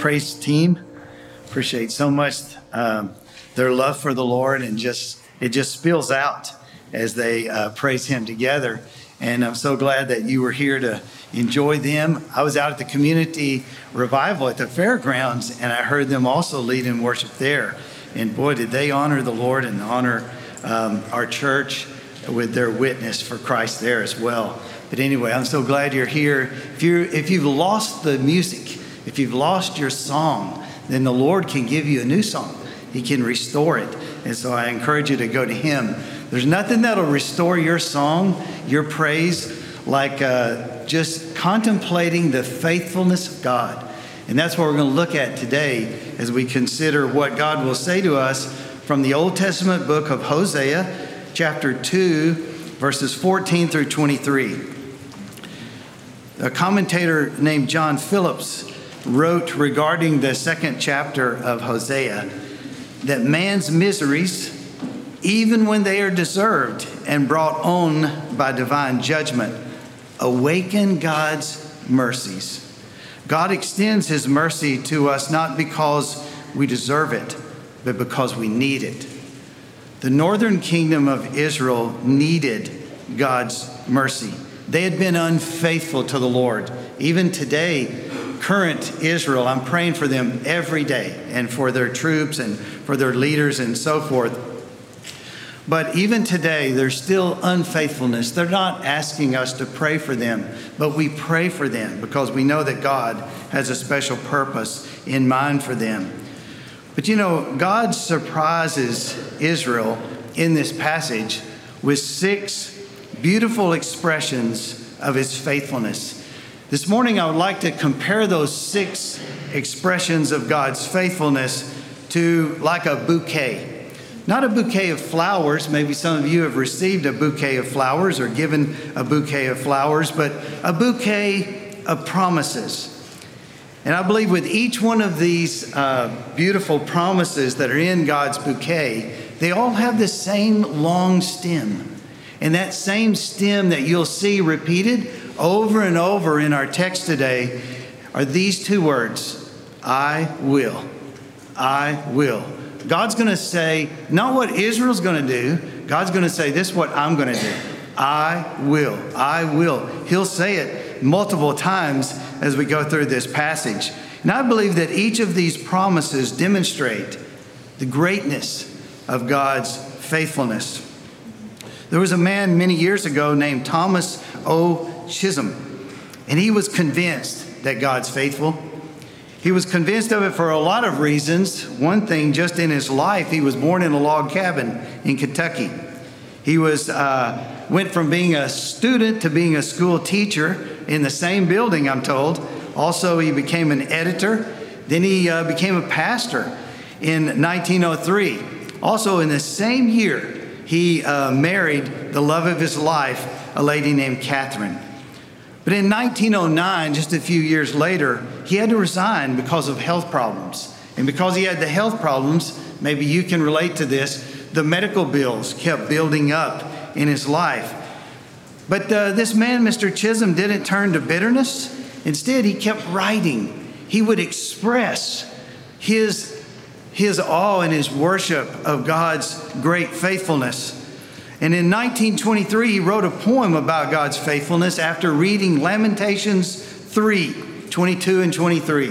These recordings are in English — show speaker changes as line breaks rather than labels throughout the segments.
praise team. Appreciate so much um, their love for the Lord, and just it just spills out as they uh, praise Him together. And I'm so glad that you were here to enjoy them. I was out at the community revival at the fairgrounds, and I heard them also lead in worship there. And boy, did they honor the Lord and honor um, our church with their witness for Christ there as well. But anyway, I'm so glad you're here. If, you if you've lost the music, if you've lost your song, then the Lord can give you a new song. He can restore it. And so I encourage you to go to Him. There's nothing that'll restore your song, your praise, like uh, just contemplating the faithfulness of God. And that's what we're going to look at today as we consider what God will say to us from the Old Testament book of Hosea, chapter 2, verses 14 through 23. A commentator named John Phillips wrote regarding the second chapter of Hosea that man's miseries, even when they are deserved and brought on by divine judgment, awaken God's mercies. God extends his mercy to us not because we deserve it, but because we need it. The northern kingdom of Israel needed God's mercy. They had been unfaithful to the Lord. Even today, current Israel, I'm praying for them every day and for their troops and for their leaders and so forth. But even today, there's still unfaithfulness. They're not asking us to pray for them, but we pray for them because we know that God has a special purpose in mind for them. But you know, God surprises Israel in this passage with six beautiful expressions of his faithfulness. This morning, I would like to compare those six expressions of God's faithfulness to like a bouquet. Not a bouquet of flowers. Maybe some of you have received a bouquet of flowers or given a bouquet of flowers, but a bouquet of promises. And I believe with each one of these uh, beautiful promises that are in God's bouquet, they all have the same long stem. And that same stem that you'll see repeated over and over in our text today are these two words I will. I will. God's going to say, not what Israel's going to do. God's going to say, this is what I'm going to do. I will. I will. He'll say it multiple times as we go through this passage. And I believe that each of these promises demonstrate the greatness of God's faithfulness. There was a man many years ago named Thomas O. Chisholm, and he was convinced that God's faithful. He was convinced of it for a lot of reasons. One thing, just in his life, he was born in a log cabin in Kentucky. He was uh, went from being a student to being a school teacher in the same building. I'm told. Also, he became an editor. Then he uh, became a pastor in 1903. Also, in the same year, he uh, married the love of his life, a lady named Catherine. But in 1909, just a few years later, he had to resign because of health problems. And because he had the health problems, maybe you can relate to this, the medical bills kept building up in his life. But uh, this man, Mr. Chisholm, didn't turn to bitterness. Instead, he kept writing. He would express his, his awe and his worship of God's great faithfulness. And in 1923, he wrote a poem about God's faithfulness after reading Lamentations 3 22 and 23,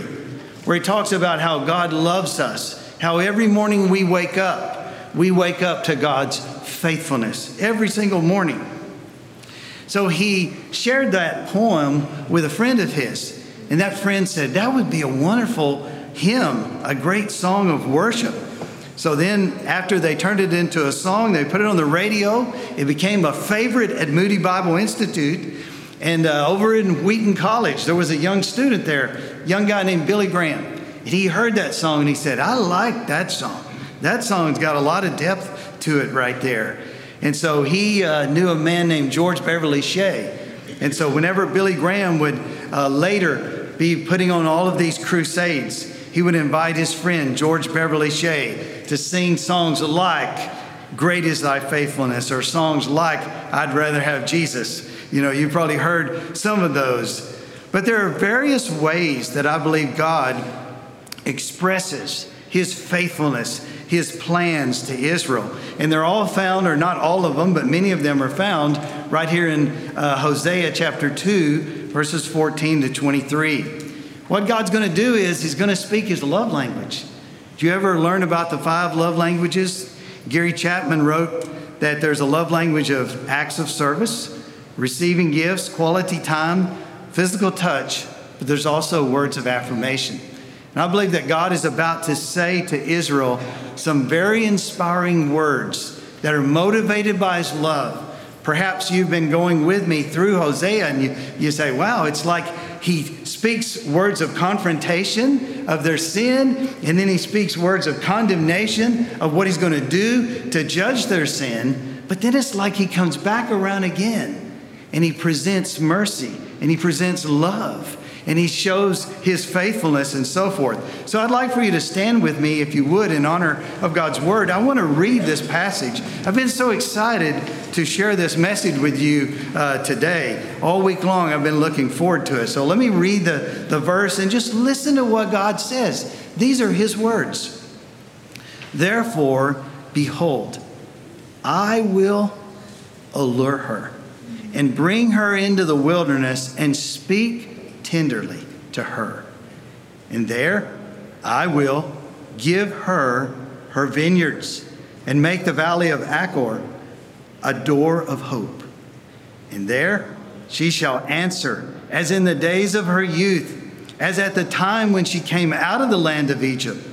where he talks about how God loves us, how every morning we wake up, we wake up to God's faithfulness every single morning. So he shared that poem with a friend of his, and that friend said, That would be a wonderful hymn, a great song of worship. So then, after they turned it into a song, they put it on the radio. It became a favorite at Moody Bible Institute. And uh, over in Wheaton College, there was a young student there, young guy named Billy Graham. And he heard that song and he said, I like that song. That song's got a lot of depth to it right there. And so he uh, knew a man named George Beverly Shea. And so whenever Billy Graham would uh, later be putting on all of these crusades, he would invite his friend George Beverly Shea to sing songs like Great is Thy Faithfulness or songs like I'd Rather Have Jesus. You know, you've probably heard some of those. But there are various ways that I believe God expresses his faithfulness, his plans to Israel. And they're all found, or not all of them, but many of them are found right here in uh, Hosea chapter 2, verses 14 to 23. What God's going to do is he's going to speak his love language. Do you ever learn about the five love languages? Gary Chapman wrote that there's a love language of acts of service, receiving gifts, quality time, physical touch, but there's also words of affirmation. And I believe that God is about to say to Israel some very inspiring words that are motivated by his love. Perhaps you've been going with me through Hosea and you, you say, wow, it's like he speaks words of confrontation of their sin, and then he speaks words of condemnation of what he's going to do to judge their sin. But then it's like he comes back around again and he presents mercy and he presents love and he shows his faithfulness and so forth. So I'd like for you to stand with me, if you would, in honor of God's word. I want to read this passage. I've been so excited to share this message with you uh, today. All week long, I've been looking forward to it. So let me read the, the verse and just listen to what God says. These are his words. Therefore, behold, I will allure her and bring her into the wilderness and speak tenderly to her. And there I will give her her vineyards and make the valley of Achor a door of hope. And there she shall answer as in the days of her youth, as at the time when she came out of the land of Egypt.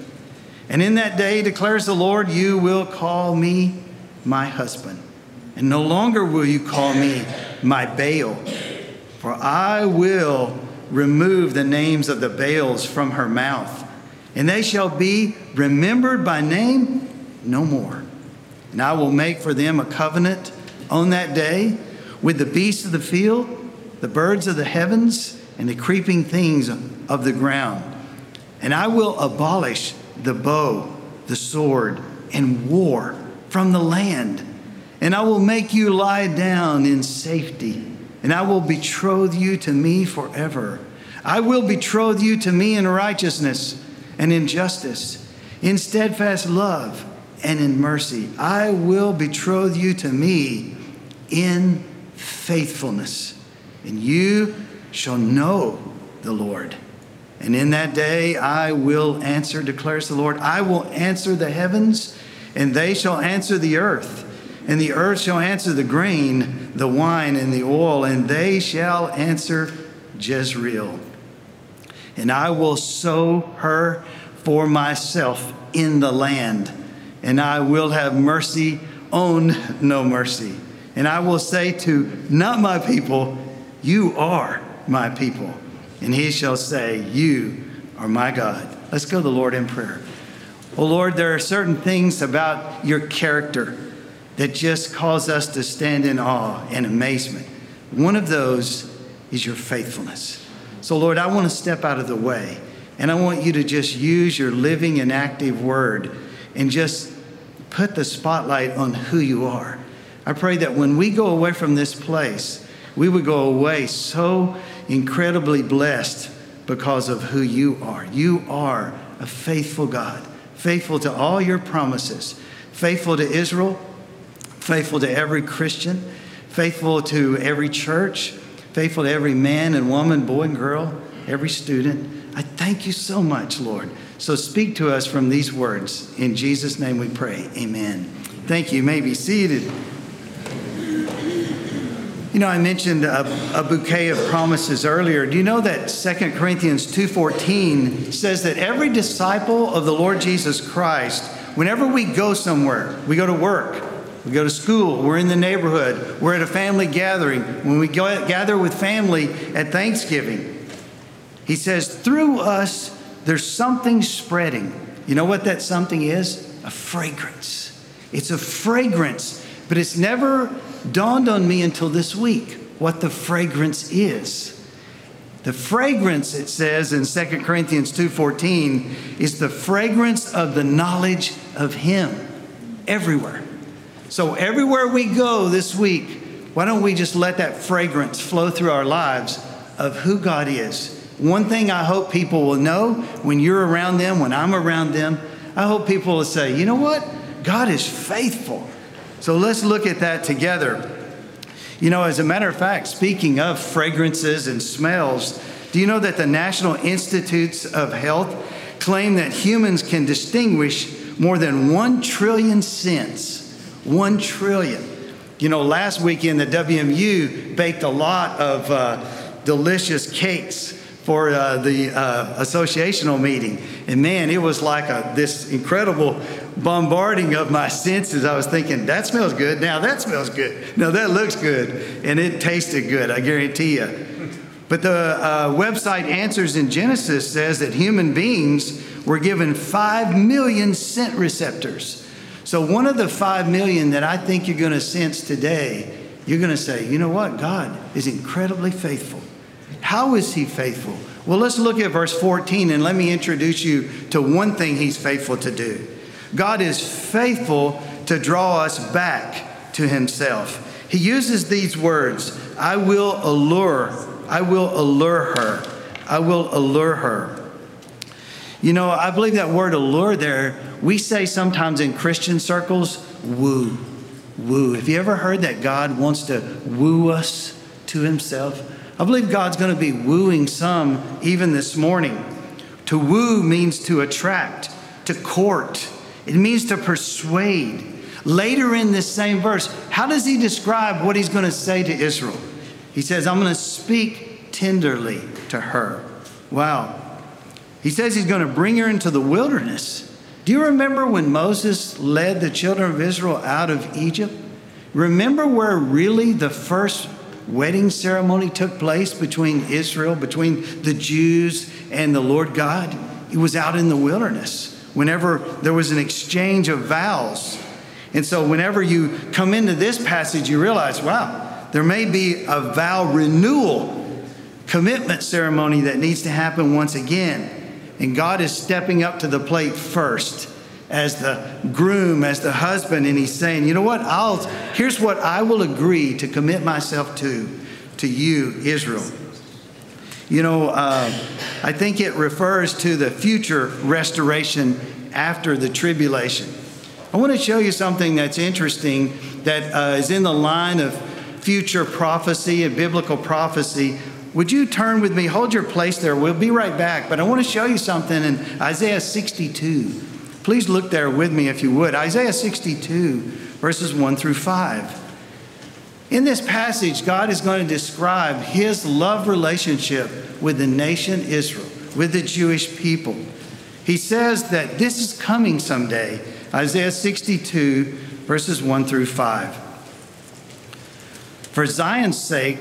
And in that day, declares the Lord, you will call me my husband. And no longer will you call me my Baal, for I will remove the names of the Baals from her mouth, and they shall be remembered by name no more. And I will make for them a covenant on that day with the beasts of the field, the birds of the heavens, and the creeping things of the ground. And I will abolish the bow, the sword, and war from the land. And I will make you lie down in safety and I will betroth you to me forever. I will betroth you to me in righteousness and in justice, in steadfast love and in mercy. I will betroth you to me in faithfulness, and you shall know the Lord. And in that day I will answer, declares the Lord. I will answer the heavens, and they shall answer the earth and the earth shall answer the grain, the wine, and the oil, and they shall answer Jezreel. And I will sow her for myself in the land, and I will have mercy on no mercy. And I will say to not my people, You are my people. And he shall say, You are my God. Let's go to the Lord in prayer. Oh Lord, there are certain things about your character that just cause us to stand in awe and amazement. One of those is your faithfulness. So, Lord, I want to step out of the way and I want you to just use your living and active word and just put the spotlight on who you are. I pray that when we go away from this place, we would go away so incredibly blessed because of who you are. You are a faithful God, faithful to all your promises, faithful to Israel, faithful to every Christian, faithful to every church, faithful to every man and woman, boy and girl, every student. I thank you so much, Lord. So speak to us from these words. In Jesus' name we pray. Amen. Thank you. you may be seated. You know, I mentioned a, a, bouquet of promises earlier. Do you know that 2 Corinthians 2:14 says that every disciple of the Lord Jesus Christ, whenever we go somewhere, we go to work, we go to school. We're in the neighborhood. We're at a family gathering. When we go, gather with family at Thanksgiving, he says, through us, there's something spreading. You know what that something is? A fragrance. It's a fragrance, but it's never dawned on me until this week what the fragrance is. The fragrance, it says in 2 Corinthians 2:14, is the fragrance of the knowledge of him everywhere. So, everywhere we go this week, why don't we just let that fragrance flow through our lives of who God is one thing I hope people will know when you're around them, when I'm around them, I hope people will say, you know what? God is faithful. So let's look at that together. You know, as a matter of fact, speaking of fragrances and smells, do you know that the National Institutes of Health claim that humans can distinguish more than 1 trillion scents? 1 trillion. You know, last weekend the WMU baked a lot of uh, delicious cakes for uh, the uh, associational meeting. And man, it was like a, this incredible bombarding of my senses. I was thinking, that smells good. Now that smells good. Now that looks good. And it tasted good, I guarantee you. But the uh, website Answers in Genesis says that human beings were given 5 million scent receptors. So, one of the 5 million that I think you're going to sense today, you're going to say, you know what? God is incredibly faithful. How is He faithful? Well, let's look at verse 14 and let me introduce you to one thing He's faithful to do. God is faithful to draw us back to Himself. He uses these words I will allure, I will allure her, I will allure her. You know, I believe that word allure there, we say sometimes in Christian circles, woo, woo. Have you ever heard that God wants to woo us to Himself? I believe God's going to be wooing some even this morning. To woo means to attract, to court, it means to persuade. Later in this same verse, how does he describe what he's going to say to Israel? He says, I'm going to speak tenderly to her. Wow. He says he's going to bring her into the wilderness. Do you remember when Moses led the children of Israel out of Egypt? Remember where really the first wedding ceremony took place between Israel, between the Jews and the Lord God? It was out in the wilderness whenever there was an exchange of vows. And so, whenever you come into this passage, you realize, wow, there may be a vow renewal commitment ceremony that needs to happen once again. And God is stepping up to the plate first as the groom, as the husband, and he's saying, you know what? I'll here's what I will agree to commit myself to, to you, Israel. You know, uh, I think it refers to the future restoration after the tribulation. I want to show you something that's interesting that uh, is in the line of future prophecy and biblical prophecy. Would you turn with me? Hold your place there. We'll be right back. But I want to show you something in Isaiah 62. Please look there with me if you would. Isaiah 62, verses 1 through 5. In this passage, God is going to describe his love relationship with the nation Israel, with the Jewish people. He says that this is coming someday. Isaiah 62, verses 1 through 5. For Zion's sake,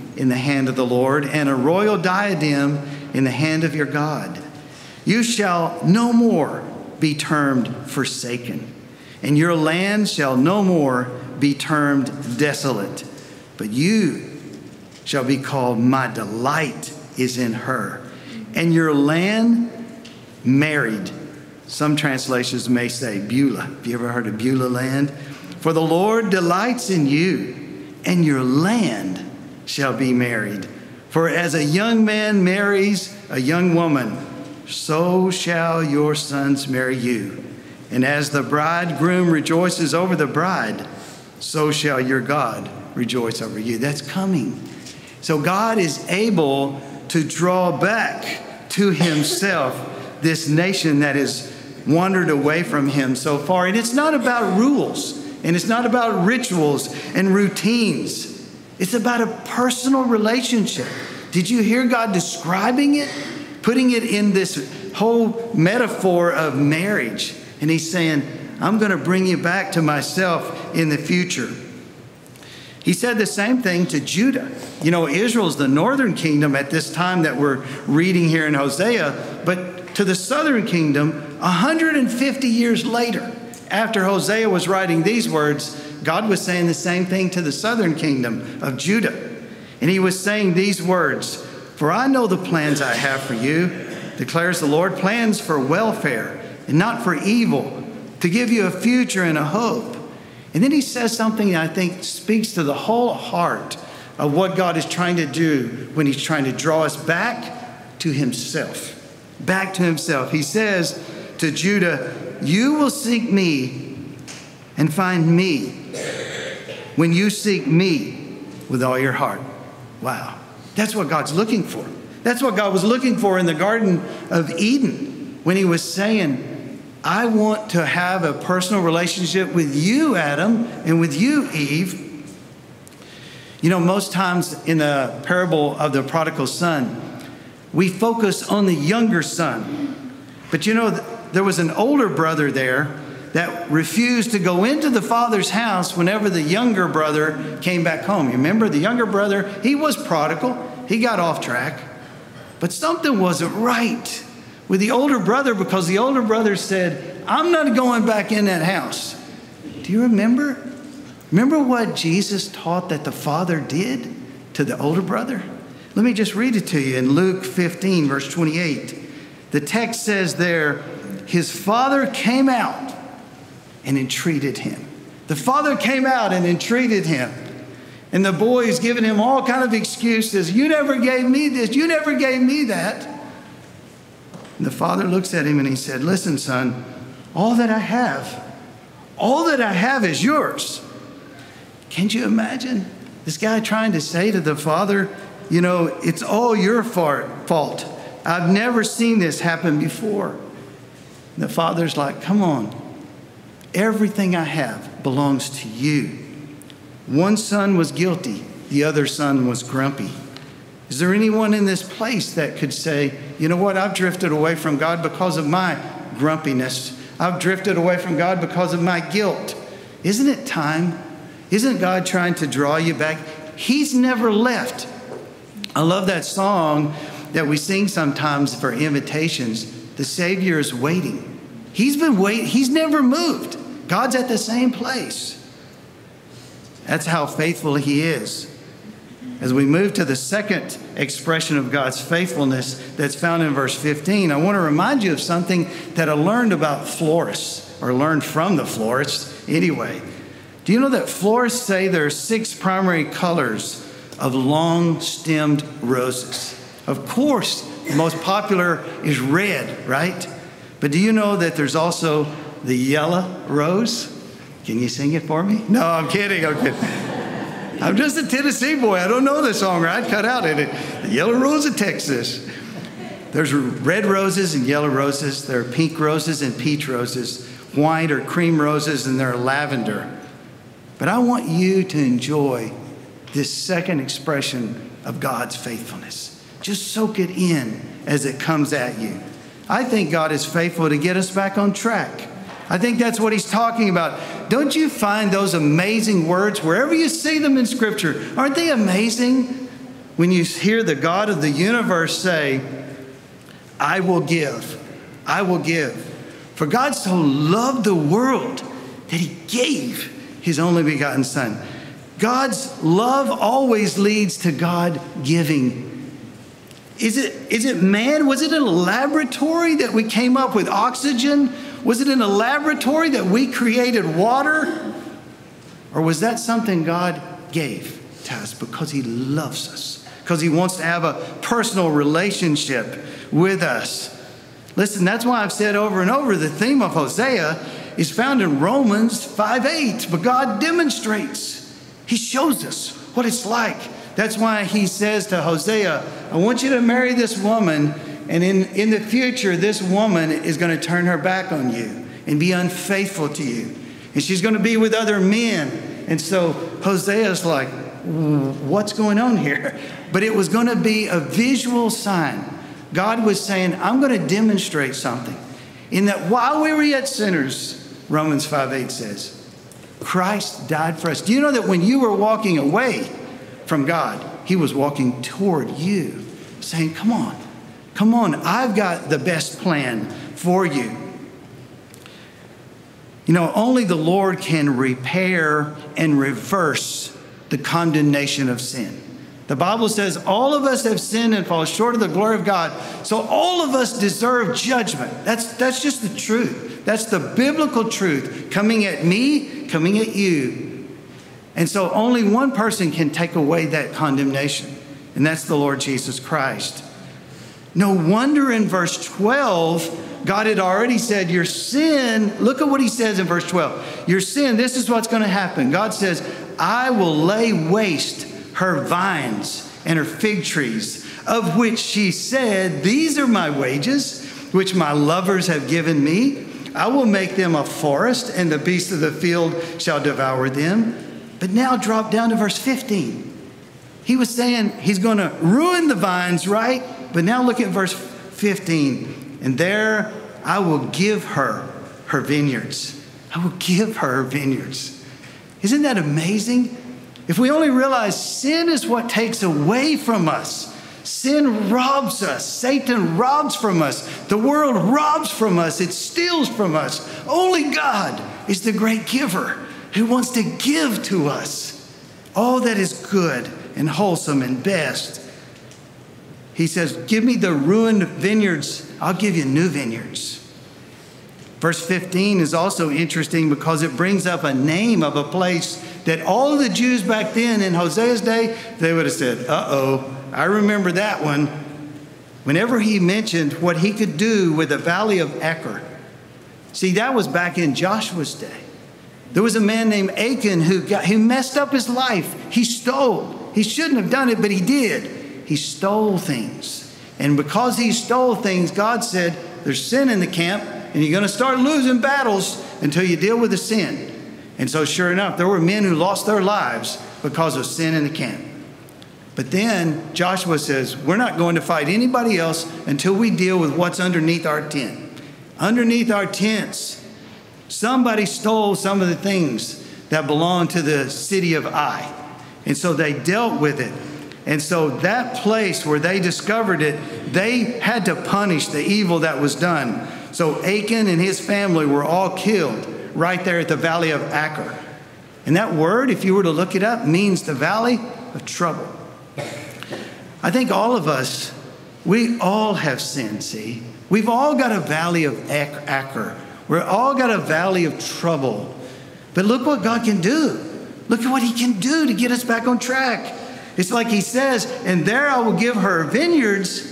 in the hand of the Lord, and a royal diadem in the hand of your God. You shall no more be termed forsaken, and your land shall no more be termed desolate but you shall be called, My delight is in her. And your land married. Some translations may say Beulah. Have you ever heard of Beulah land? For the Lord delights in you, and your land shall be married. For as a young man marries a young woman, so shall your sons marry you. And as the bridegroom rejoices over the bride, so shall your God rejoice over you. That's coming. So God is able to draw back to himself this nation that has wandered away from him so far. And it's not about rules and it's not about rituals and routines. It's about a personal relationship. Did you hear God describing it? Putting it in this whole metaphor of marriage. And he's saying, I'm going to bring you back to myself in the future. He said the same thing to Judah. You know, Israel's the northern kingdom at this time that we're reading here in Hosea, but to the southern kingdom, 150 years later, after Hosea was writing these words, God was saying the same thing to the southern kingdom of Judah. And he was saying these words For I know the plans I have for you, declares the Lord plans for welfare and not for evil, to give you a future and a hope. And then he says something that I think speaks to the whole heart of what God is trying to do when he's trying to draw us back to himself. Back to himself. He says to Judah, You will seek me and find me when you seek me with all your heart. Wow. That's what God's looking for. That's what God was looking for in the Garden of Eden when he was saying, I want to have a personal relationship with you, Adam, and with you, Eve. You know, most times in the parable of the prodigal son, we focus on the younger son. But you know, there was an older brother there that refused to go into the father's house whenever the younger brother came back home. You remember the younger brother? He was prodigal, he got off track, but something wasn't right with the older brother because the older brother said, I'm not going back in that house. Do you remember? Remember what Jesus taught that the Father did to the older brother? Let me just read it to you in Luke 15, verse 28. The text says there, his father came out and entreated him. The father came out and entreated him. And the boy is giving him all kind of excuses. You never gave me this. You never gave me that. And the father looks at him and he said, Listen, son, all that I have, all that I have is yours. Can't you imagine this guy trying to say to the father, You know, it's all your fault. I've never seen this happen before. And the father's like, Come on, everything I have belongs to you. One son was guilty, the other son was grumpy. Is there anyone in this place that could say, you know what, I've drifted away from God because of my grumpiness? I've drifted away from God because of my guilt. Isn't it time? Isn't God trying to draw you back? He's never left. I love that song that we sing sometimes for invitations. The Savior is waiting. He's been waiting, He's never moved. God's at the same place. That's how faithful He is. As we move to the second expression of God's faithfulness that's found in verse 15, I want to remind you of something that I learned about florists, or learned from the florists anyway. Do you know that florists say there are six primary colors of long stemmed roses? Of course, the most popular is red, right? But do you know that there's also the yellow rose? Can you sing it for me? No, I'm kidding. I'm kidding. I'm just a Tennessee boy. I don't know the song right. Cut out in it. The Yellow Rose of Texas. There's red roses and yellow roses. There are pink roses and peach roses, white or cream roses, and there are lavender. But I want you to enjoy this second expression of God's faithfulness. Just soak it in as it comes at you. I think God is faithful to get us back on track. I think that's what he's talking about. Don't you find those amazing words wherever you see them in Scripture? Aren't they amazing? When you hear the God of the universe say, I will give, I will give. For God so loved the world that he gave his only begotten Son. God's love always leads to God giving. Is it, is it man? Was it a laboratory that we came up with oxygen? Was it in a laboratory that we created water? Or was that something God gave to us because He loves us, because He wants to have a personal relationship with us? Listen, that's why I've said over and over the theme of Hosea is found in Romans 5 8, but God demonstrates, He shows us what it's like. That's why He says to Hosea, I want you to marry this woman and in, in the future, this woman is going to turn her back on you and be unfaithful to you. And she's going to be with other men. And so Hosea's like, what's going on here? But it was going to be a visual sign. God was saying, I'm going to demonstrate something. In that while we were yet sinners, Romans 5 8 says, Christ died for us. Do you know that when you were walking away from God, He was walking toward you, saying, Come on, come on, I've got the best plan for you. You know, only the Lord can repair and reverse the condemnation of sin. The Bible says all of us have sinned and fall short of the glory of God. So all of us deserve judgment. That's, that's just the truth. That's the biblical truth coming at me, coming at you. And so only one person can take away that condemnation, and that's the Lord Jesus Christ. No wonder in verse 12, God had already said, Your sin, look at what he says in verse 12. Your sin, this is what's going to happen. God says, I will lay waste her vines and her fig trees, of which she said, These are my wages, which my lovers have given me. I will make them a forest, and the beasts of the field shall devour them. But now drop down to verse 15. He was saying he's going to ruin the vines, right? But now look at verse 15. And there I will give her her vineyards. I will give her her vineyards. Isn't that amazing? If we only realize sin is what takes away from us, sin robs us, Satan robs from us, the world robs from us, it steals from us. Only God is the great giver who wants to give to us all that is good and wholesome and best. He says, Give me the ruined vineyards, I'll give you new vineyards. Verse 15 is also interesting because it brings up a name of a place that all the Jews back then in Hosea's day, they would have said, Uh oh, I remember that one. Whenever he mentioned what he could do with the valley of Achor. See, that was back in Joshua's day. There was a man named Achan who, got, who messed up his life. He stole. He shouldn't have done it, but he did. He stole things. And because he stole things, God said, There's sin in the camp, and you're going to start losing battles until you deal with the sin. And so, sure enough, there were men who lost their lives because of sin in the camp. But then Joshua says, We're not going to fight anybody else until we deal with what's underneath our tent. Underneath our tents, somebody stole some of the things that belonged to the city of Ai. And so they dealt with it. And so that place where they discovered it, they had to punish the evil that was done. So Achan and his family were all killed right there at the valley of Achor. And that word, if you were to look it up, means the valley of trouble. I think all of us, we all have sin, see? We've all got a valley of Achor. We're all got a valley of trouble. But look what God can do. Look at what He can do to get us back on track. It's like He says, and there I will give her vineyards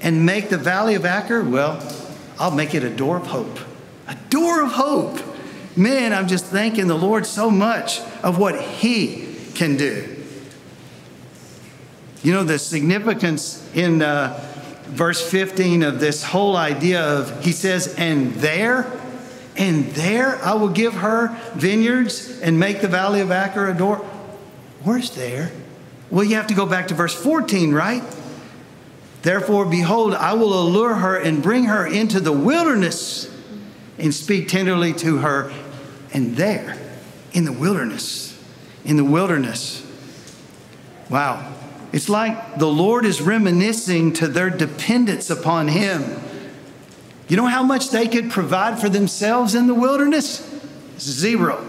and make the valley of Achor, well, I'll make it a door of hope. A door of hope man, I'm just thanking the Lord so much of what He can do. You know, the significance in uh, verse 15 of this whole idea of, He says, and there, and there I will give her vineyards and make the valley of Achor a door. Where's there? Well, you have to go back to verse 14, right? Therefore, behold, I will allure her and bring her into the wilderness and speak tenderly to her and there, in the wilderness, in the wilderness. Wow. It's like the Lord is reminiscing to their dependence upon Him. You know how much they could provide for themselves in the wilderness? Zero.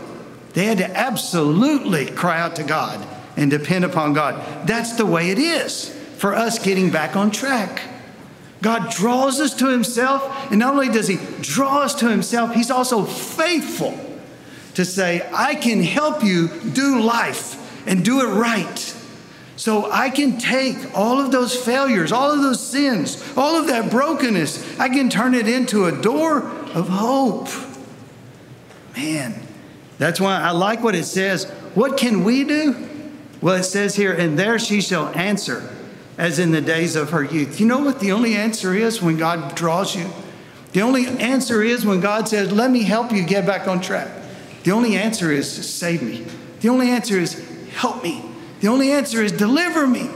They had to absolutely cry out to God and depend upon God. That's the way it is for us getting back on track. God draws us to Himself, and not only does He draw us to Himself, He's also faithful to say, I can help you do life and do it right. So I can take all of those failures, all of those sins, all of that brokenness, I can turn it into a door of hope. Man, that's why I like what it says. What can we do? Well, it says here, and there she shall answer, as in the days of her youth. You know what the only answer is when God draws you? The only answer is when God says, Let me help you get back on track. The only answer is save me. The only answer is help me. The only answer is deliver me.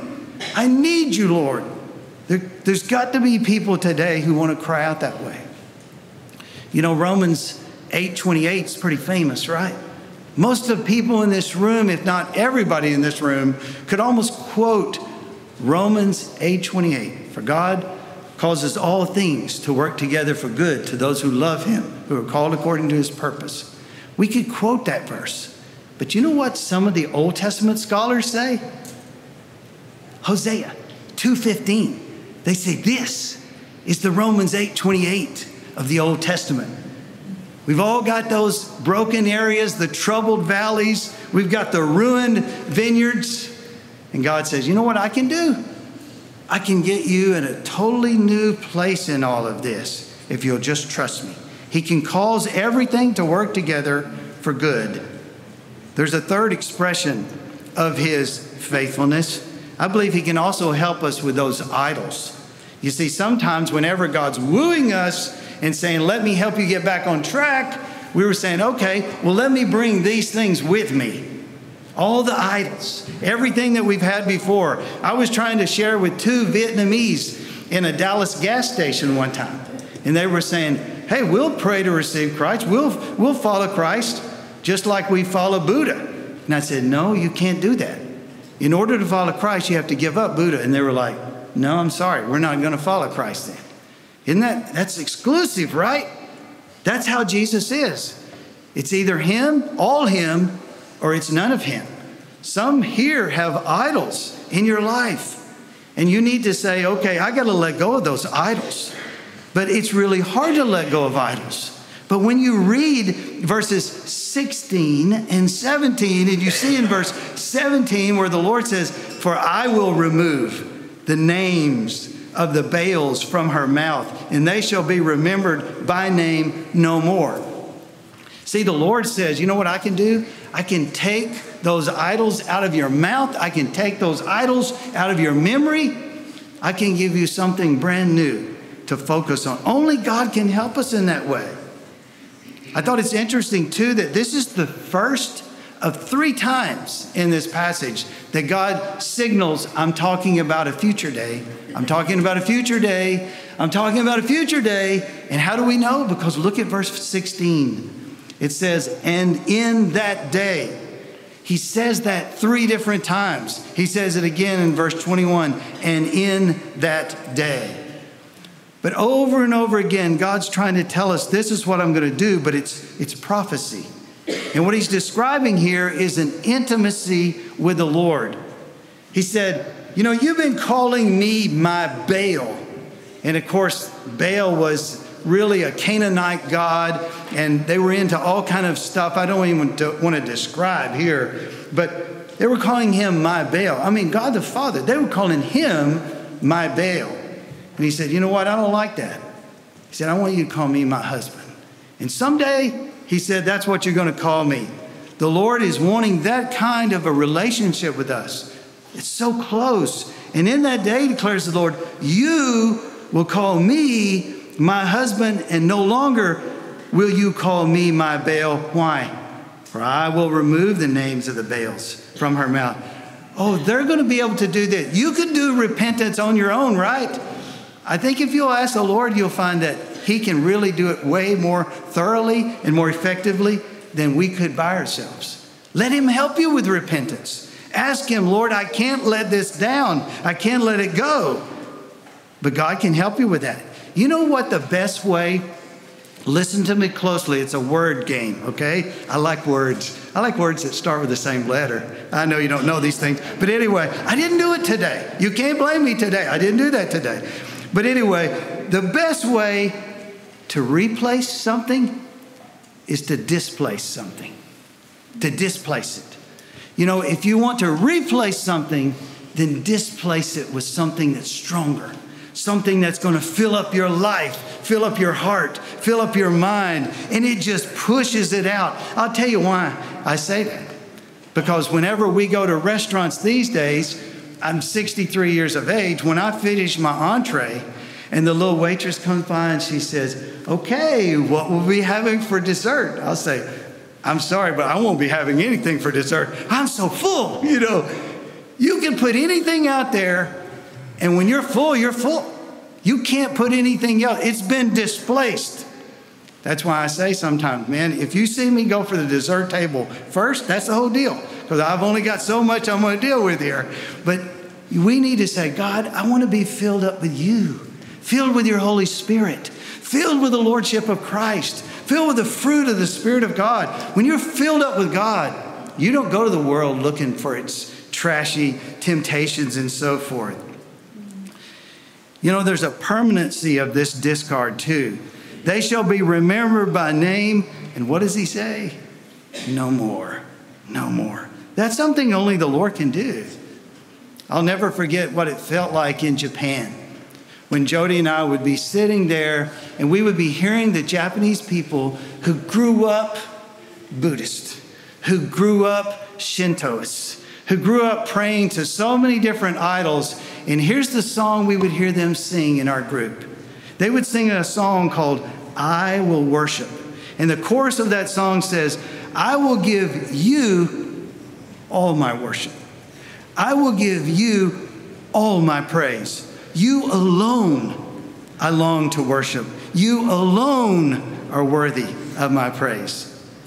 I need you, Lord. There, has got to be people today who want to cry out that way. You know, Romans 8 28 is pretty famous, right? Most of the people in this room, if not everybody in this room, could almost quote Romans 8:28. For God causes all things to work together for good to those who love him, who are called according to his purpose. We could quote that verse. But you know what some of the Old Testament scholars say? Hosea 2:15. They say this is the Romans 8:28 of the Old Testament. We've all got those broken areas, the troubled valleys, we've got the ruined vineyards. And God says, "You know what I can do? I can get you in a totally new place in all of this if you'll just trust me. He can cause everything to work together for good. There's a third expression of his faithfulness. I believe he can also help us with those idols. You see, sometimes whenever God's wooing us and saying, Let me help you get back on track, we were saying, Okay, well, let me bring these things with me all the idols, everything that we've had before. I was trying to share with two Vietnamese in a Dallas gas station one time, and they were saying, Hey, we'll pray to receive Christ, we'll, we'll follow Christ just like we follow Buddha. And I said, No, you can't do that. In order to follow Christ, you have to give up Buddha. And they were like, No, I'm sorry, we're not going to follow Christ then. Isn't that that's exclusive, right? That's how Jesus is. It's either him, all him, or it's none of Him. Some here have idols in your life, and you need to say, okay, I got to let go of those idols. But it's really hard to let go of idols. But when you read verses 16 and 17, and you see in verse 17 where the Lord says, For I will remove the names of the Baals from her mouth, and they shall be remembered by name no more. See, the Lord says, You know what I can do? I can take those idols out of your mouth. I can take those idols out of your memory. I can give you something brand new to focus on. Only God can help us in that way. I thought it's interesting, too, that this is the first of three times in this passage that God signals, I'm talking about a future day. I'm talking about a future day. I'm talking about a future day. And how do we know? Because look at verse 16. It says, and in that day. He says that three different times. He says it again in verse 21 and in that day. But over and over again, God's trying to tell us this is what I'm going to do, but it's, it's prophecy. And what he's describing here is an intimacy with the Lord. He said, You know, you've been calling me my Baal. And of course, Baal was really a Canaanite god, and they were into all kind of stuff I don't even want to describe here, but they were calling him my Baal. I mean, God the Father, they were calling him my Baal. And he said, You know what? I don't like that. He said, I want you to call me my husband. And someday, he said, That's what you're going to call me. The Lord is wanting that kind of a relationship with us. It's so close. And in that day, declares the Lord, you will call me my husband, and no longer will you call me my Baal. Why? For I will remove the names of the Baals from her mouth. Oh, they're going to be able to do this. You can do repentance on your own, right? I think if you'll ask the Lord, you'll find that He can really do it way more thoroughly and more effectively than we could by ourselves. Let Him help you with repentance. Ask Him, Lord, I can't let this down. I can't let it go. But God can help you with that. You know what the best way? Listen to me closely. It's a word game, okay? I like words. I like words that start with the same letter. I know you don't know these things, but anyway, I didn't do it today. You can't blame me today. I didn't do that today. But anyway, the best way to replace something is to displace something, to displace it. You know, if you want to replace something, then displace it with something that's stronger something that's going to fill up your life, fill up your heart, fill up your mind, and it just pushes it out. I'll tell you why I say that. Because whenever we go to restaurants these days, I'm 63 years of age. When I finish my entree, and the little waitress comes by and she says, Okay, what will we having for dessert? I'll say, I'm sorry, but I won't be having anything for dessert. I'm so full, you know. You can put anything out there and when you're full, you're full. You can't put anything else. It's been displaced. That's why I say sometimes, man, if you see me go for the dessert table first, that's the whole deal. Because I've only got so much I'm going to deal with here. But we need to say, God, I want to be filled up with you, filled with your Holy Spirit, filled with the Lordship of Christ, filled with the fruit of the Spirit of God. When you're filled up with God, you don't go to the world looking for its trashy temptations and so forth. You know, there's a permanency of this discard too. They shall be remembered by name. And what does he say? No more. No more. That's something only the Lord can do. I'll never forget what it felt like in Japan when Jody and I would be sitting there and we would be hearing the Japanese people who grew up Buddhist, who grew up Shintoists, who grew up praying to so many different idols. And here's the song we would hear them sing in our group. They would sing a song called I Will Worship. And the chorus of that song says, I will give you all my worship. I will give you all my praise. You alone I long to worship. You alone are worthy of my praise.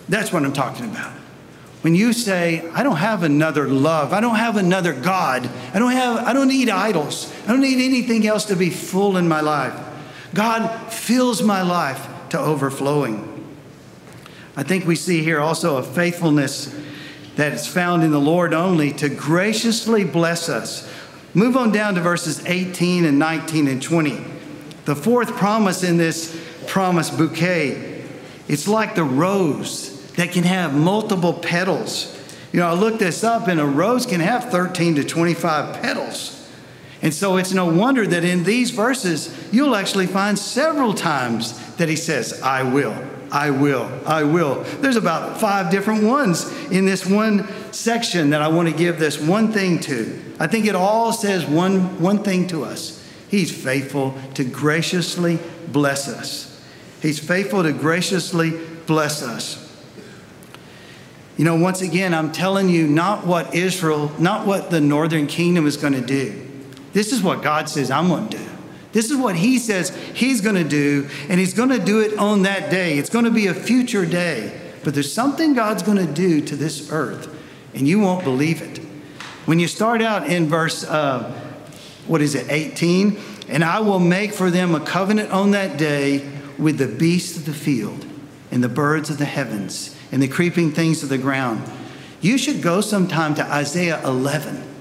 That's what I'm talking about. When you say, I don't have another love, I don't have another God, I don't have I don't need idols. I don't need anything else to be full in my life. God fills my life to overflowing. I think we see here also a faithfulness that is found in the Lord only to graciously bless us. Move on down to verses 18 and 19 and 20. The fourth promise in this promise bouquet, it's like the rose that can have multiple petals. You know, I looked this up, and a rose can have 13 to 25 petals. And so it's no wonder that in these verses, you'll actually find several times that he says, I will, I will, I will. There's about five different ones in this one section that I want to give this one thing to. I think it all says one, one thing to us He's faithful to graciously bless us. He's faithful to graciously bless us. You know, once again, I'm telling you not what Israel, not what the northern kingdom is going to do. This is what God says I'm going to do. This is what He says He's going to do, and He's going to do it on that day. It's going to be a future day. But there's something God's going to do to this earth, and you won't believe it. When you start out in verse, uh, what is it, 18? And I will make for them a covenant on that day with the beasts of the field, and the birds of the heavens, and the creeping things of the ground. You should go sometime to Isaiah 11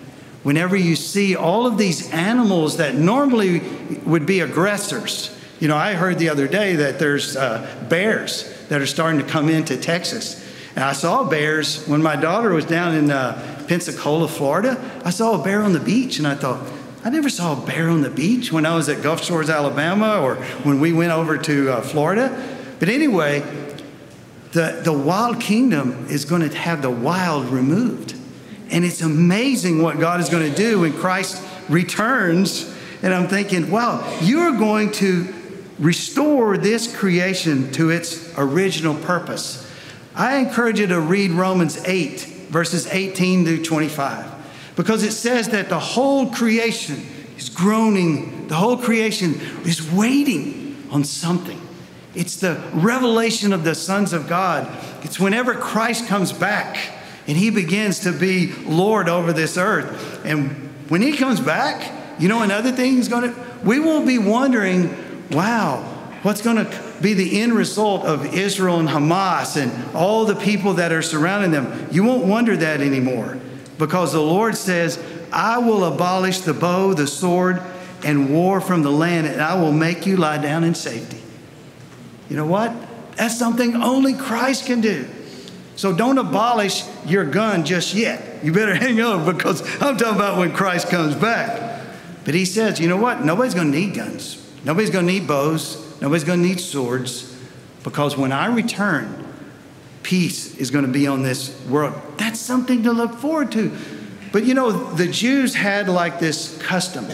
whenever you see all of these animals that normally would be aggressors. You know, I heard the other day that there's uh, bears that are starting to come into Texas. And I saw bears when my daughter was down in uh, Pensacola, Florida. I saw a bear on the beach, and I thought, I never saw a bear on the beach when I was at Gulf Shores, Alabama, or when we went over to uh, Florida. But anyway, the, the wild kingdom is going to have the wild removed. And it's amazing what God is going to do when Christ returns. And I'm thinking, wow, you're going to restore this creation to its original purpose. I encourage you to read Romans 8, verses 18 through 25, because it says that the whole creation is groaning, the whole creation is waiting on something. It's the revelation of the sons of God. It's whenever Christ comes back and he begins to be Lord over this earth. And when he comes back, you know another thing he's going to, we won't be wondering, wow, what's going to be the end result of Israel and Hamas and all the people that are surrounding them. You won't wonder that anymore because the Lord says, I will abolish the bow, the sword, and war from the land, and I will make you lie down in safety. You know what? That's something only Christ can do. So don't abolish your gun just yet. You better hang on because I'm talking about when Christ comes back. But he says, you know what? Nobody's going to need guns. Nobody's going to need bows. Nobody's going to need swords because when I return, peace is going to be on this world. That's something to look forward to. But you know, the Jews had like this custom.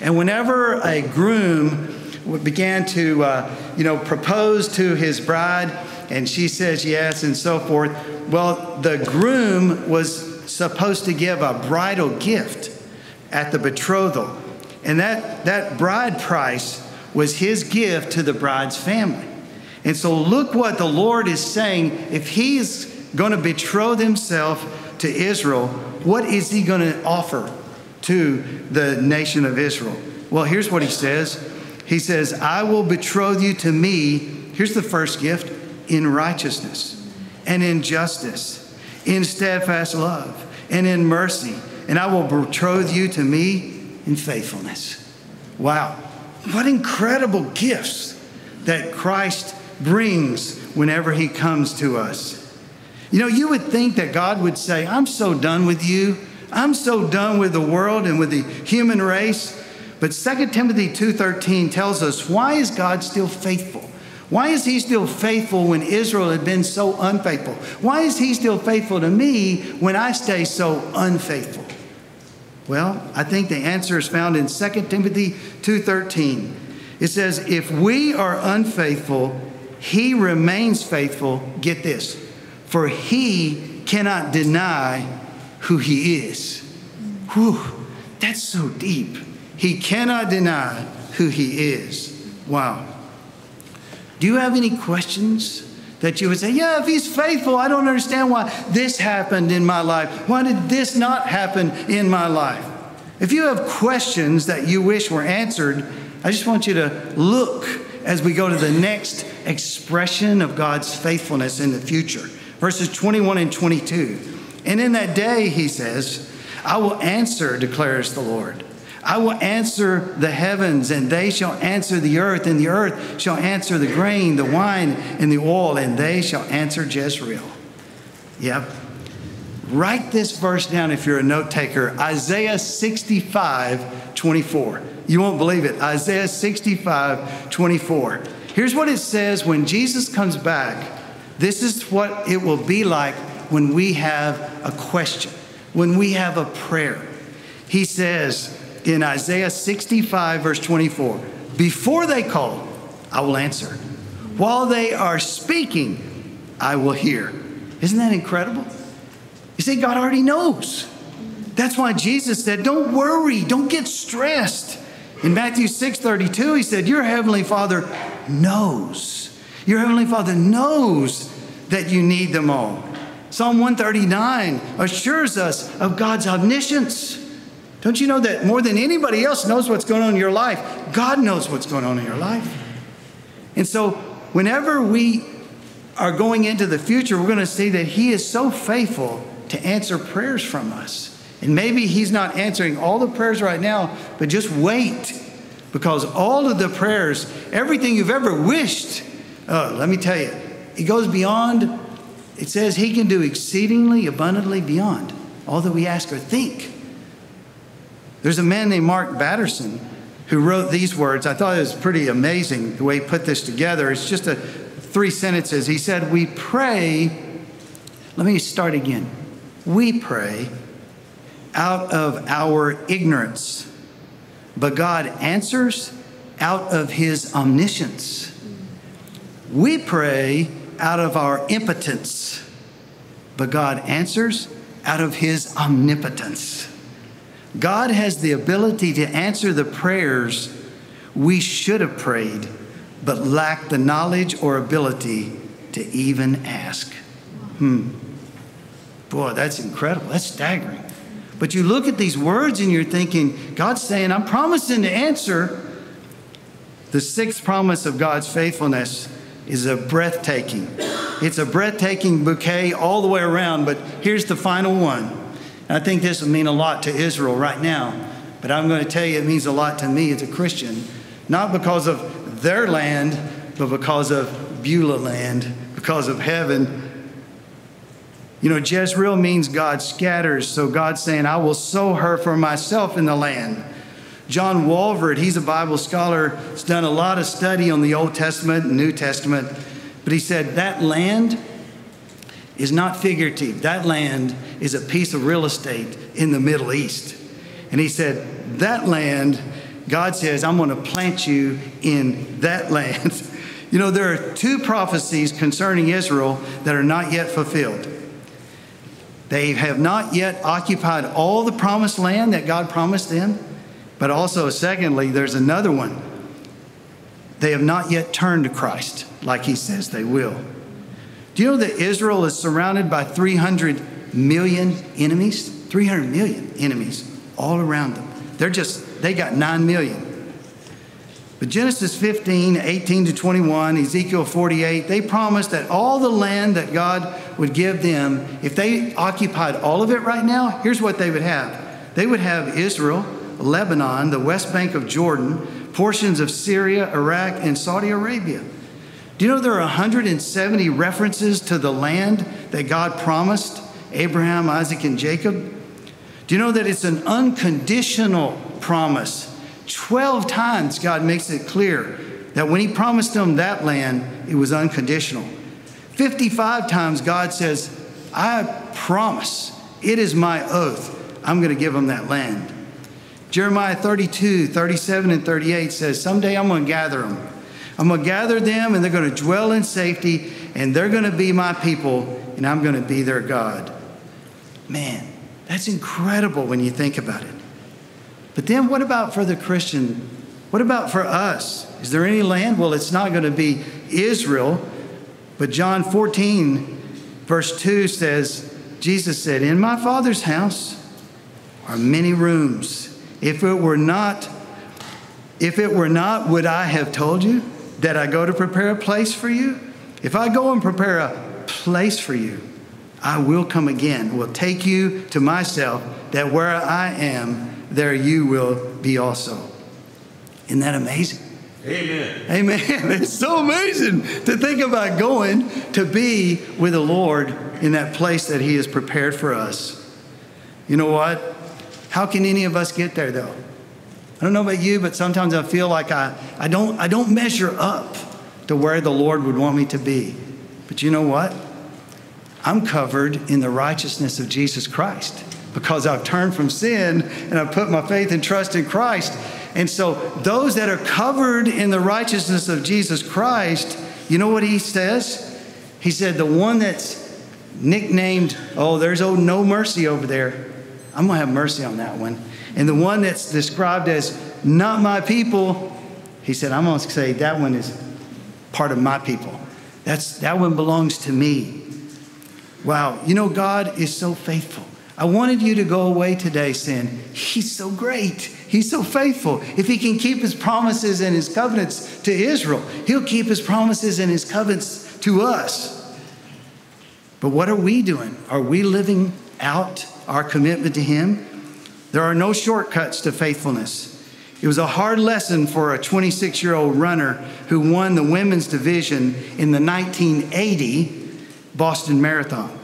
And whenever a groom began to, uh, you know, propose to his bride, and she says yes and so forth. Well, the groom was supposed to give a bridal gift at the betrothal. And that, that bride price was his gift to the bride's family. And so look what the Lord is saying. If he's going to betroth himself to Israel, what is he going to offer to the nation of Israel? Well, here's what he says He says, I will betroth you to me. Here's the first gift in righteousness and in justice, in steadfast love and in mercy. And I will betroth you to me in faithfulness. Wow. What incredible gifts that Christ brings whenever he comes to us. You know, you would think that God would say, I'm so done with you. I'm so done with the world and with the human race. But 2 Timothy 2:13 tells us why is God still faithful? Why is he still faithful when Israel had been so unfaithful? Why is he still faithful to me when I stay so unfaithful? Well, I think the answer is found in 2 Timothy 2:13. It says, "If we are unfaithful, he remains faithful." Get this. For he cannot deny who he is. Whew, that's so deep. He cannot deny who he is. Wow. Do you have any questions that you would say, Yeah, if he's faithful, I don't understand why this happened in my life. Why did this not happen in my life? If you have questions that you wish were answered, I just want you to look as we go to the next expression of God's faithfulness in the future. Verses 21 and 22. And in that day, he says, I will answer, declares the Lord. I will answer the heavens, and they shall answer the earth, and the earth shall answer the grain, the wine, and the oil, and they shall answer Jezreel. Yep. Write this verse down if you're a note taker Isaiah 65, 24. You won't believe it. Isaiah 65, 24. Here's what it says when Jesus comes back. This is what it will be like when we have a question, when we have a prayer. He says, in Isaiah 65, verse 24 Before they call, I will answer. While they are speaking, I will hear. Isn't that incredible? You see, God already knows. That's why Jesus said, Don't worry, don't get stressed. In Matthew 6 32, he said, Your heavenly Father knows. Your heavenly Father knows that you need them all. Psalm 139 assures us of God's omniscience. Don't you know that more than anybody else knows what's going on in your life, God knows what's going on in your life? And so, whenever we are going into the future, we're going to see that He is so faithful to answer prayers from us. And maybe He's not answering all the prayers right now, but just wait because all of the prayers, everything you've ever wished, uh, let me tell you, it goes beyond, it says He can do exceedingly abundantly beyond all that we ask or think. There's a man named Mark Batterson who wrote these words. I thought it was pretty amazing the way he put this together. It's just a three sentences. He said, We pray, let me start again. We pray out of our ignorance, but God answers out of his omniscience. We pray out of our impotence, but God answers out of his omnipotence. God has the ability to answer the prayers we should have prayed, but lack the knowledge or ability to even ask. Hmm. Boy, that's incredible. That's staggering. But you look at these words and you're thinking, God's saying, I'm promising to answer. The sixth promise of God's faithfulness is a breathtaking. It's a breathtaking bouquet all the way around, but here's the final one. And I think this would mean a lot to Israel right now, but I'm going to tell you it means a lot to me as a Christian, not because of their land, but because of Beulah land, because of heaven. You know, Jezreel means God scatters, so God's saying, I will sow her for myself in the land. John Walvoord, he's a Bible scholar, has done a lot of study on the Old Testament and New Testament, but he said that land is not figurative. That land is a piece of real estate in the Middle East. And he said, That land, God says, I'm going to plant you in that land. you know, there are two prophecies concerning Israel that are not yet fulfilled. They have not yet occupied all the promised land that God promised them. But also, secondly, there's another one they have not yet turned to Christ like he says they will. Do you know that Israel is surrounded by 300 million enemies? 300 million enemies all around them. They're just, they got 9 million. But Genesis 15, 18 to 21, Ezekiel 48, they promised that all the land that God would give them, if they occupied all of it right now, here's what they would have. They would have Israel, Lebanon, the west bank of Jordan, portions of Syria, Iraq, and Saudi Arabia. Do you know there are 170 references to the land that God promised Abraham, Isaac, and Jacob? Do you know that it's an unconditional promise? 12 times God makes it clear that when He promised them that land, it was unconditional. 55 times God says, I promise, it is my oath, I'm going to give them that land. Jeremiah 32, 37, and 38 says, Someday I'm going to gather them. I'm going to gather them and they're going to dwell in safety and they're going to be my people and I'm going to be their God. Man, that's incredible when you think about it. But then what about for the Christian? What about for us? Is there any land? Well, it's not going to be Israel. But John 14, verse 2 says, Jesus said, In my Father's house are many rooms. If it were not, if it were not, would I have told you that I go to prepare a place for you? If I go and prepare a place for you, I will come again, will take you to myself, that where I am, there you will be also. Isn't that amazing?
Amen.
Amen. It's so amazing to think about going to be with the Lord in that place that He has prepared for us. You know what? How can any of us get there though? I don't know about you, but sometimes I feel like I, I, don't, I don't measure up to where the Lord would want me to be. But you know what? I'm covered in the righteousness of Jesus Christ because I've turned from sin and I've put my faith and trust in Christ. And so, those that are covered in the righteousness of Jesus Christ, you know what he says? He said, The one that's nicknamed, oh, there's oh, no mercy over there. I'm going to have mercy on that one. And the one that's described as not my people, he said, I'm going to say that one is part of my people. That's, that one belongs to me. Wow. You know, God is so faithful. I wanted you to go away today saying, He's so great. He's so faithful. If He can keep His promises and His covenants to Israel, He'll keep His promises and His covenants to us. But what are we doing? Are we living out our commitment to Him? There are no shortcuts to faithfulness. It was a hard lesson for a 26 year old runner who won the women's division in the 1980 Boston Marathon.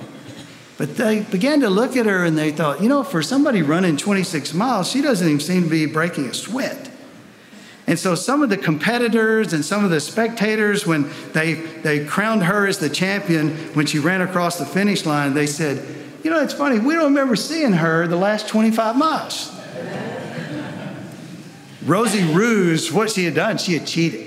But they began to look at her and they thought, you know, for somebody running 26 miles, she doesn't even seem to be breaking a sweat. And so some of the competitors and some of the spectators, when they, they crowned her as the champion, when she ran across the finish line, they said, you know, it's funny, we don't remember seeing her the last 25 miles. Rosie Ruiz, what she had done, she had cheated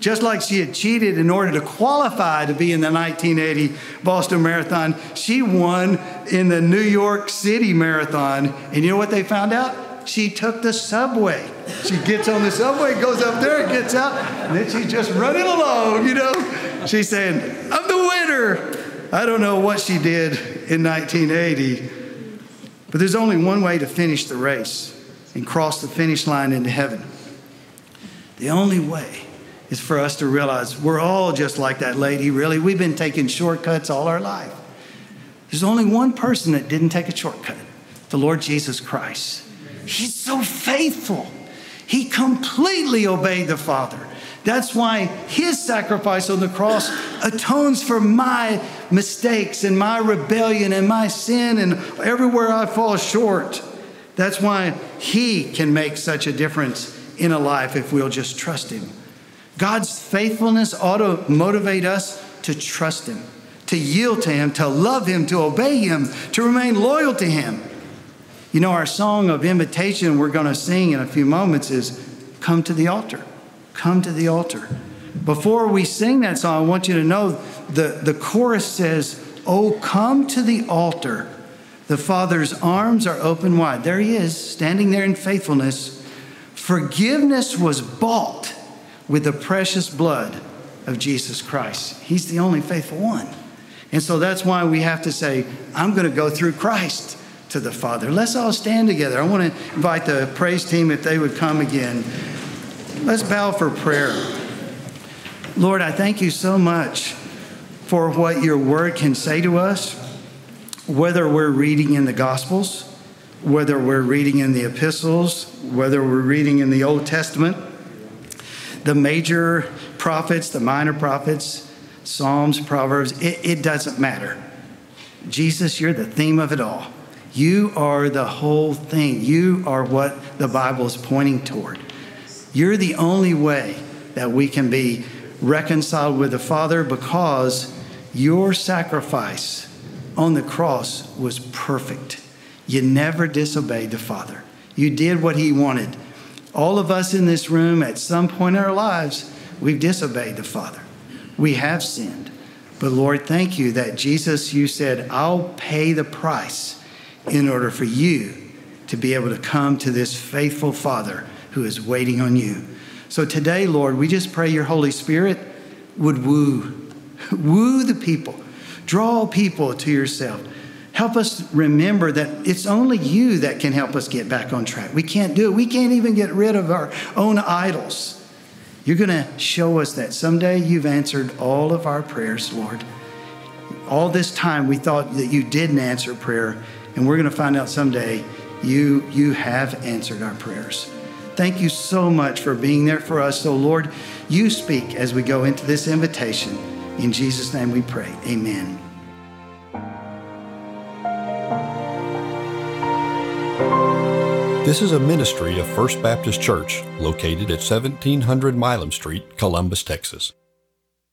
just like she had cheated in order to qualify to be in the 1980 Boston Marathon, she won in the New York City Marathon. And you know what they found out? She took the subway. She gets on the subway, goes up there, gets out, and then she's just running along, you know. She's saying, I'm the winner. I don't know what she did in 1980, but there's only one way to finish the race and cross the finish line into heaven. The only way is for us to realize we're all just like that lady, really. We've been taking shortcuts all our life. There's only one person that didn't take a shortcut the Lord Jesus Christ. He's so faithful. He completely obeyed the Father. That's why his sacrifice on the cross atones for my mistakes and my rebellion and my sin and everywhere I fall short. That's why he can make such a difference in a life if we'll just trust him. God's faithfulness ought to motivate us to trust Him, to yield to Him, to love Him, to obey Him, to remain loyal to Him. You know, our song of invitation we're going to sing in a few moments is Come to the altar. Come to the altar. Before we sing that song, I want you to know the, the chorus says, Oh, come to the altar. The Father's arms are open wide. There He is, standing there in faithfulness. Forgiveness was bought with the precious blood of Jesus Christ. He's the only faithful one. And so that's why we have to say, I'm going to go through Christ to the Father. Let's all stand together. I want to invite the praise team if they would come again. Let's bow for prayer. Lord, I thank you so much for what your word can say to us, whether we're reading in the Gospels, whether we're reading in the epistles, whether we're reading in the Old Testament, the major prophets, the minor prophets, Psalms, Proverbs, it, it doesn't matter. Jesus, you're the theme of it all. You are the whole thing. You are what the Bible is pointing toward. You're the only way that we can be reconciled with the Father because your sacrifice on the cross was perfect. You never disobeyed the Father. You did what He wanted. All of us in this room, at some point in our lives, we've disobeyed the Father. We have sinned. But Lord, thank you that Jesus, you said, I'll pay the price in order for you to be able to come to this faithful Father who is waiting on you. So today, Lord, we just pray your Holy Spirit would woo, woo the people, draw people to yourself. Help us remember that it's only you that can help us get back on track. We can't do it. We can't even get rid of our own idols. You're going to show us that someday you've answered all of our prayers, Lord. All this time we thought that you didn't answer prayer, and we're going to find out someday you, you have answered our prayers. Thank you so much for being there for us. So, Lord, you speak as we go into this invitation. In Jesus' name we pray. Amen.
This is a ministry of First Baptist Church located at 1700 Milam Street, Columbus, Texas.